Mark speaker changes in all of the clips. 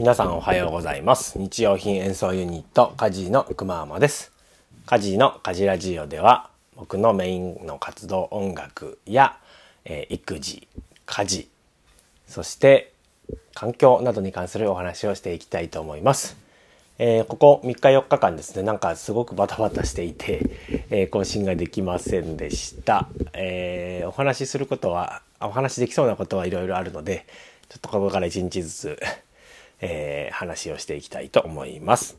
Speaker 1: 皆さんおはようございます。日用品演奏ユニットカジーのくまーまです。カジーのカジラジオでは僕のメインの活動音楽や、えー、育児家事そして環境などに関するお話をしていきたいと思います。えー、ここ3日4日間ですね、なんかすごくバタバタしていて、えー、更新ができませんでした。えー、お話しすることは、お話できそうなことはいろいろあるので、ちょっとここから1日ずつ、え話をしていきたいと思います。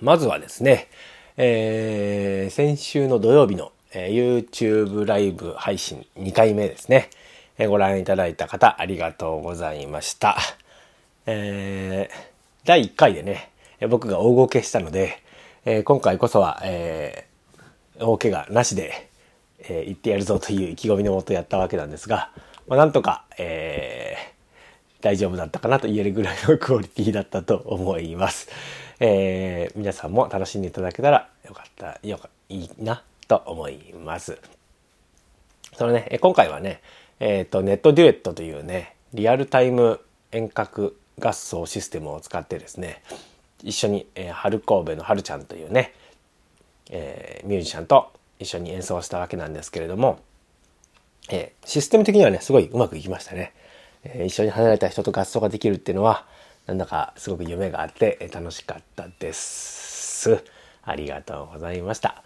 Speaker 1: まずはですね、え先週の土曜日の、え YouTube ライブ配信2回目ですね、えご覧いただいた方ありがとうございました。えー第1回でね、僕が大ごけしたので、えー、今回こそは、えー、大怪我なしで、えー、行ってやるぞという意気込みのもとやったわけなんですが、まあ、なんとか、えー、大丈夫だったかなと言えるぐらいのクオリティだったと思います。えー、皆さんも楽しんでいただけたらよかった、よか、いいなと思います。そのね、今回はね、えっ、ー、と、ネットデュエットというね、リアルタイム遠隔合奏システムを使ってですね一緒に、えー、春神戸の春ちゃんというね、えー、ミュージシャンと一緒に演奏したわけなんですけれども、えー、システム的にはねすごいうまくいきましたね、えー、一緒に離れた人と合奏ができるっていうのはなんだかすごく夢があって楽しかったですありがとうございました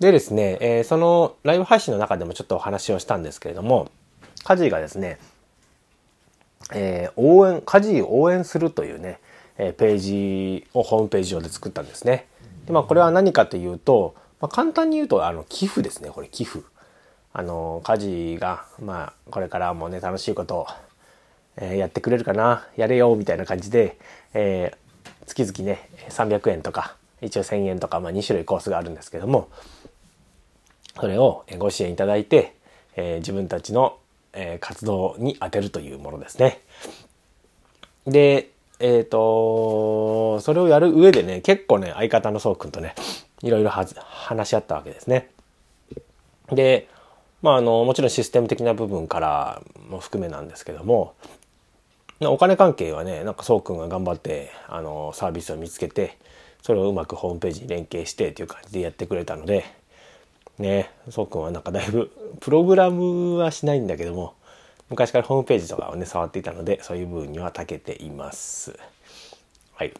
Speaker 1: でですね、えー、そのライブ配信の中でもちょっとお話をしたんですけれどもカジがですねえー、応援、家事を応援するというね、えー、ページをホームページ上で作ったんですね。で、まあこれは何かというと、まあ、簡単に言うと、あの、寄付ですね、これ寄付。あの、家事が、まあこれからもね、楽しいことを、え、やってくれるかな、やれよ、みたいな感じで、え、月々ね、300円とか、一応1000円とか、まあ2種類コースがあるんですけども、それをご支援いただいて、え、自分たちのえ、活動に当てるというものですね。で、えっ、ー、と、それをやる上でね、結構ね、相方のそうくんとね、いろいろ話し合ったわけですね。で、まあ、あの、もちろんシステム的な部分からも含めなんですけども、お金関係はね、なんかそうくんが頑張って、あの、サービスを見つけて、それをうまくホームページに連携してっていう感じでやってくれたので、ねそうくんはなんかだいぶプログラムはしないんだけども昔からホームページとかをね触っていたのでそういう部分には長けています。はい。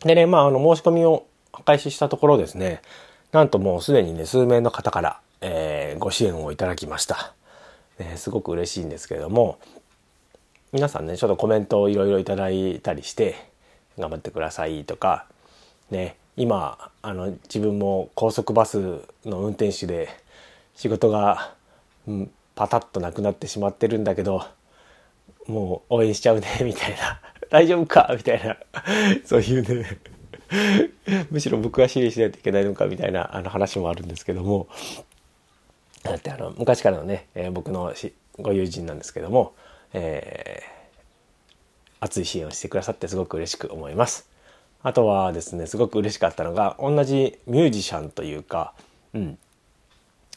Speaker 1: でねまああの申し込みを開始したところですねなんともうすでにね数名の方から、えー、ご支援をいただきました、ね、すごく嬉しいんですけれども皆さんねちょっとコメントをいろいろいただいたりして頑張ってくださいとかね今あの自分も高速バスの運転手で仕事が、うん、パタッとなくなってしまってるんだけどもう応援しちゃうねみたいな。大丈夫か？みたいな。そういうね。むしろ僕が支援しないといけないのか？みたいなあの話もあるんですけども。だってあの昔からのね、えー、僕のご友人なんですけども、えー、熱い支援をしてくださってすごく嬉しく思います。あとはですね、すごく嬉しかったのが、同じミュージシャンというか、うん。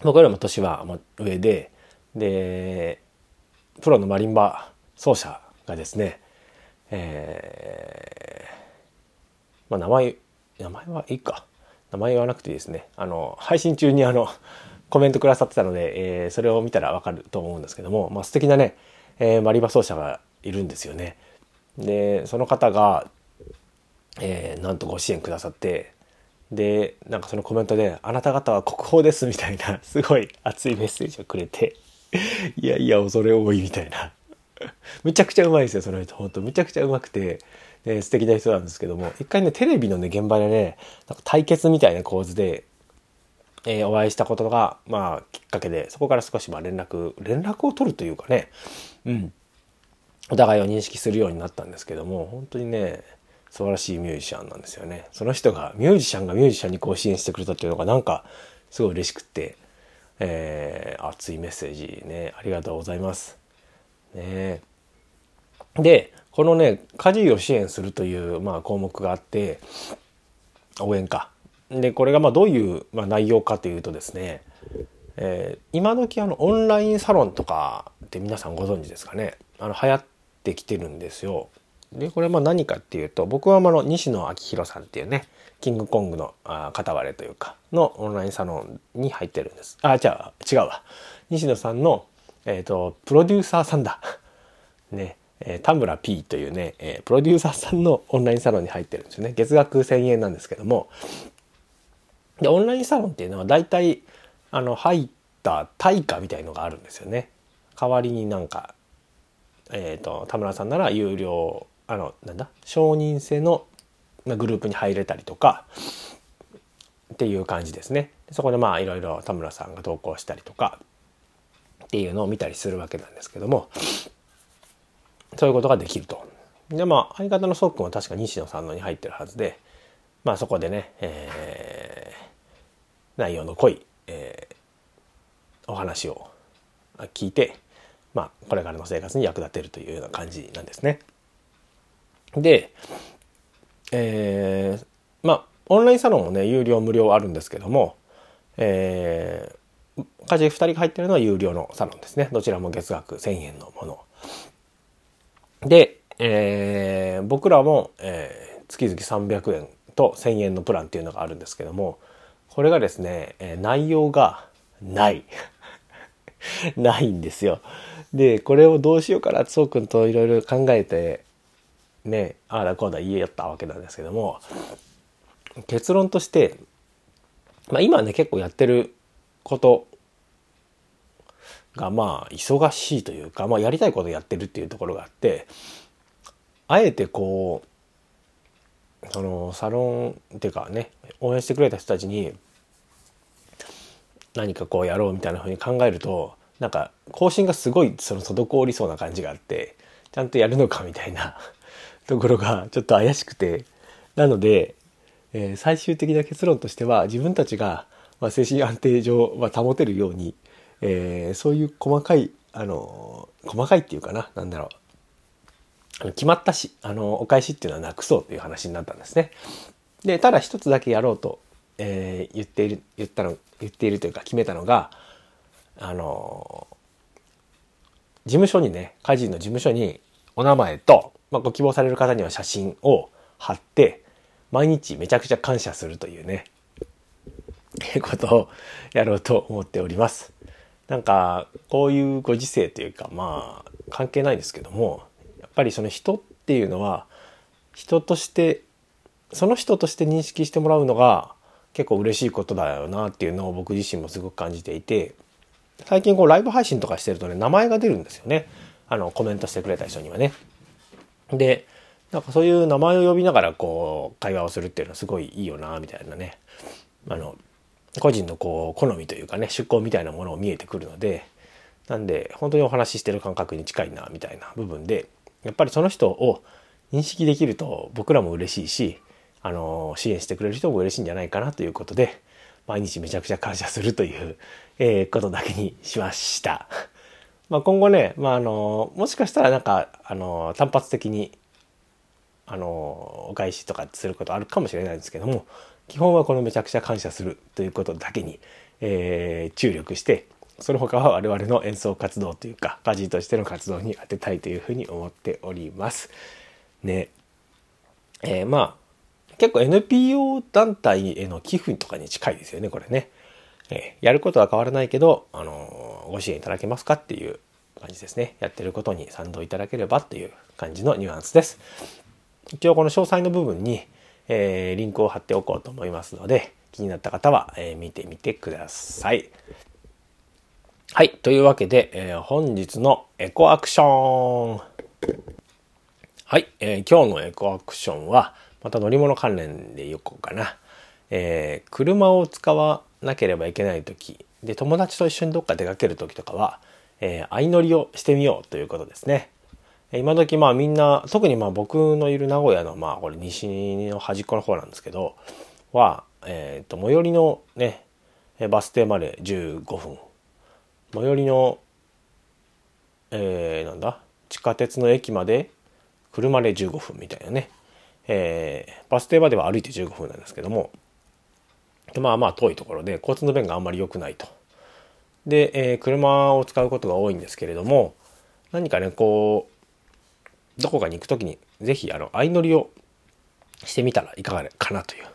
Speaker 1: 僕よりも年は上で、で、プロのマリンバ奏者がですね、えー、まあ名前、名前はいいか。名前言わなくていいですね。あの、配信中にあの、コメントくださってたので、えー、それを見たらわかると思うんですけども、まあ素敵なね、えー、マリバ奏者がいるんですよね。で、その方が、えー、なんとご支援くださってでなんかそのコメントで「あなた方は国宝です」みたいな すごい熱いメッセージをくれていやいや恐れ多いみたいなむちゃくちゃうまいですよその人本当むちゃくちゃうまくて、ね、素敵な人なんですけども一回ねテレビのね現場でねなんか対決みたいな構図で、えー、お会いしたことがまあきっかけでそこから少しまあ連絡連絡を取るというかねうんお互いを認識するようになったんですけども本当にね素晴らしいミュージシャンなんですよね。その人が、ミュージシャンがミュージシャンにこう支援してくれたっていうのがなんかすごい嬉しくって、えー、熱いメッセージね、ありがとうございます。ねで、このね、家事を支援するという、まあ、項目があって、応援か。で、これがまあどういう、まあ、内容かというとですね、えー、今時あのオンラインサロンとかって皆さんご存知ですかね。あの流行ってきてるんですよ。でこれはまあ何かっていうと僕はあの西野昭弘さんっていうねキングコングのあ片割れというかのオンラインサロンに入ってるんです。あじゃあ違うわ。西野さんの、えーと、プロデューサーさんだ。ね。えー、田村 P というね、えー、プロデューサーさんのオンラインサロンに入ってるんですよね。月額1000円なんですけども。でオンラインサロンっていうのは大体あの入った対価みたいのがあるんですよね代わりになんかえっ、ー、と田村さんなら有料あのなんだ承認制のグループに入れたりとかっていう感じですね。そこでまあいろいろ田村さんが投稿したりとかっていうのを見たりするわけなんですけどもそういうことができると。でまあ相方のそっくんは確か西野さんのに入ってるはずでまあそこでね、えー、内容の濃い、えー、お話を聞いてまあこれからの生活に役立てるというような感じなんですね。で、えー、まあオンラインサロンもね有料無料あるんですけども、えー、家事2人が入ってるのは有料のサロンですねどちらも月額1000円のもので、えー、僕らも、えー、月々300円と1000円のプランっていうのがあるんですけどもこれがですね、内容がない。ないんですよ。でこれをどうしようかな。そうくんといろいろ考えてねああだこうだ言えよったわけなんですけども結論として、まあ、今ね結構やってることがまあ忙しいというか、まあ、やりたいことやってるっていうところがあってあえてこうそのサロンっていうかね応援してくれた人たちに何かこうやろうみたいなふうに考えるとなんか更新がすごいその滞りそうな感じがあってちゃんとやるのかみたいな ところがちょっと怪しくてなので、えー、最終的な結論としては自分たちが、まあ、精神安定上、まあ、保てるように、えー、そういう細かいあの細かいっていうかな何だろう決まったしあのお返しっていうのはなくそうという話になったんですね。でただ一つだけやろうと、えー、言っている言ったの言っているというか決めたのがあの事務所にね家事の事務所にお名前とまあ、ご希望される方には写真を貼って毎日めちゃくちゃ感謝するというね ことをやろうと思っております。なんかこういうご時世というかまあ関係ないですけどもやっぱりその人っていうのは人としてその人として認識してもらうのが結構嬉しいことだよなっていうのを僕自身もすごく感じていて最近こうライブ配信とかしてるとね名前が出るんですよねあのコメントしてくれた人にはね。で、なんかそういう名前を呼びながらこう会話をするっていうのはすごいいいよなみたいなねあの個人のこう好みというかね出向みたいなものを見えてくるのでなんで本当にお話ししてる感覚に近いなみたいな部分でやっぱりその人を認識できると僕らも嬉しいしあの支援してくれる人も嬉しいんじゃないかなということで毎日めちゃくちゃ感謝するという、えー、ことだけにしました。まあ、今後ね、まあ、あのもしかしたらなんかあの単発的にあのお返しとかすることあるかもしれないですけども基本はこのめちゃくちゃ感謝するということだけに、えー、注力してその他は我々の演奏活動というか家事としての活動に当てたいというふうに思っております。ね。えー、まあ結構 NPO 団体への寄付とかに近いですよねこれね。えー、やることは変わらないけど、あのー、ご支援いただけますかっていう感じですね。やってることに賛同いただければという感じのニュアンスです。一応この詳細の部分に、えー、リンクを貼っておこうと思いますので、気になった方は、えー、見てみてください。はい。というわけで、えー、本日のエコアクション。はい、えー、今日のエコアクションは、また乗り物関連でいこうかな。えー、車を使わなければいけない時で友達と一緒にどっか出かける時とかは、えー、相乗りをしてみようということですね。今時まあみんな特にまあ僕のいる名古屋のまあこれ西の端っこの方なんですけどは、えー、と最寄りのねバス停まで15分最寄りの、えー、なんだ？地下鉄の駅まで車で15分みたいなね、えー、バス停までは歩いて15分なんですけどもまあまあ遠いところで交通の便があんまり良くないと。で、えー、車を使うことが多いんですけれども何かねこうどこかに行く時に是非あの相乗りをしてみたらいかがかなという。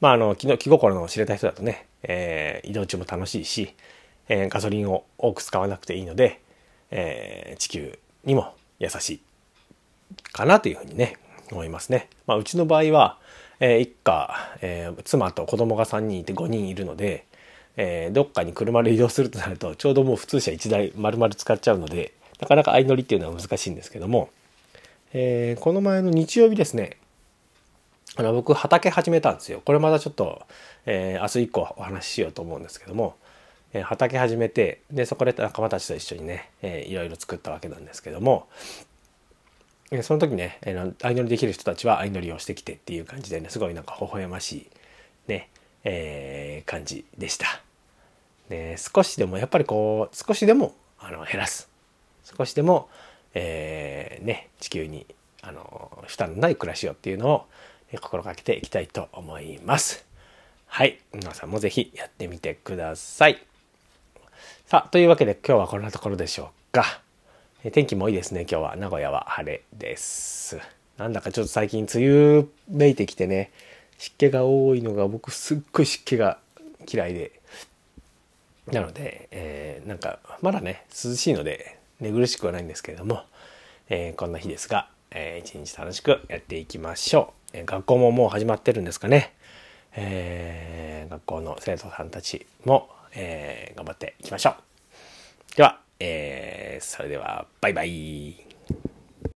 Speaker 1: まああの気気心の知れた人だとね、えー、移動中も楽しいし、えー、ガソリンを多く使わなくていいので、えー、地球にも優しいかなというふうにね思いますね。まあ、うちの場合は、えー、一家、えー、妻と子供が3人いて5人いるので、えー、どっかに車で移動するとなるとちょうどもう普通車1台丸々使っちゃうのでなかなか相乗りっていうのは難しいんですけども、えー、この前の日曜日ですねあの僕畑始めたんですよこれまたちょっと、えー、明日以降お話ししようと思うんですけども、えー、畑始めてでそこで仲間たちと一緒にね、えー、いろいろ作ったわけなんですけどもその時ね相乗りできる人たちは相乗りをしてきてっていう感じでねすごいなんか微笑ましいね、えー、感じでした。ね、少しでもやっぱりこう少しでもあの減らす少しでも、えー、ね、地球にあの負担のない暮らしをっていうのを心がけていきたいと思います。はい。皆さんもぜひやってみてください。さあ、というわけで今日はこんなところでしょうか。天気もいいですね。今日は名古屋は晴れです。なんだかちょっと最近梅雨めいてきてね、湿気が多いのが僕すっごい湿気が嫌いで。なので、えー、なんかまだね、涼しいので寝苦しくはないんですけれども、えー、こんな日ですが、えー、一日楽しくやっていきましょう。えー、学校ももう始まってるんですかね。えー、学校の生徒さんたちも、えー、頑張っていきましょう。では、えー、それでは、バイバイ。